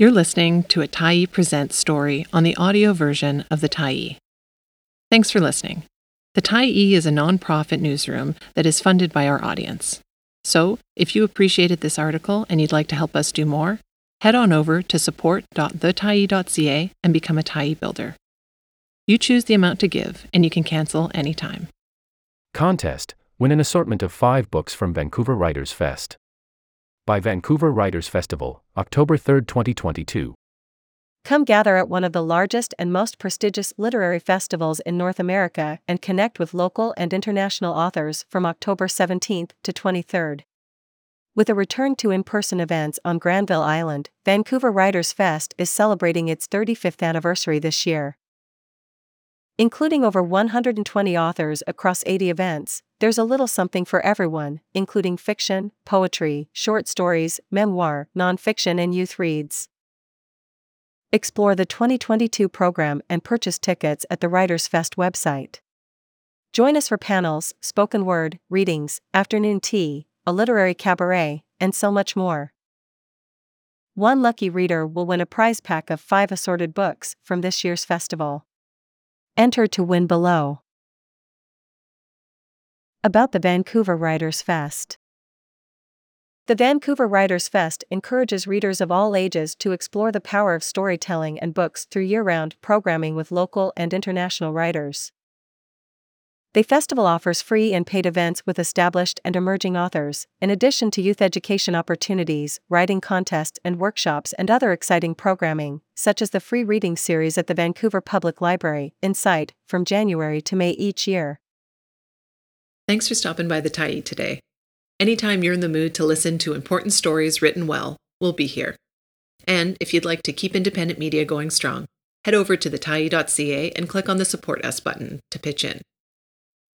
You're listening to a Tyee Presents story on the audio version of the Tyee. Thanks for listening. The Tyee is a nonprofit newsroom that is funded by our audience. So, if you appreciated this article and you'd like to help us do more, head on over to support.thetyee.ca and become a Tyee builder. You choose the amount to give, and you can cancel anytime. Contest Win an assortment of five books from Vancouver Writers Fest. By Vancouver Writers Festival, October 3, 2022. Come gather at one of the largest and most prestigious literary festivals in North America and connect with local and international authors from October 17th to 23rd. With a return to in person events on Granville Island, Vancouver Writers Fest is celebrating its 35th anniversary this year. Including over 120 authors across 80 events, there's a little something for everyone, including fiction, poetry, short stories, memoir, nonfiction, and youth reads. Explore the 2022 program and purchase tickets at the Writers Fest website. Join us for panels, spoken word, readings, afternoon tea, a literary cabaret, and so much more. One lucky reader will win a prize pack of five assorted books from this year's festival. Enter to win below. About the Vancouver Writers Fest. The Vancouver Writers Fest encourages readers of all ages to explore the power of storytelling and books through year round programming with local and international writers. The festival offers free and paid events with established and emerging authors, in addition to youth education opportunities, writing contests and workshops, and other exciting programming, such as the free reading series at the Vancouver Public Library, Incite, from January to May each year. Thanks for stopping by the Tyee today. Anytime you're in the mood to listen to important stories written well, we'll be here. And if you'd like to keep independent media going strong, head over to thetyee.ca and click on the Support Us button to pitch in.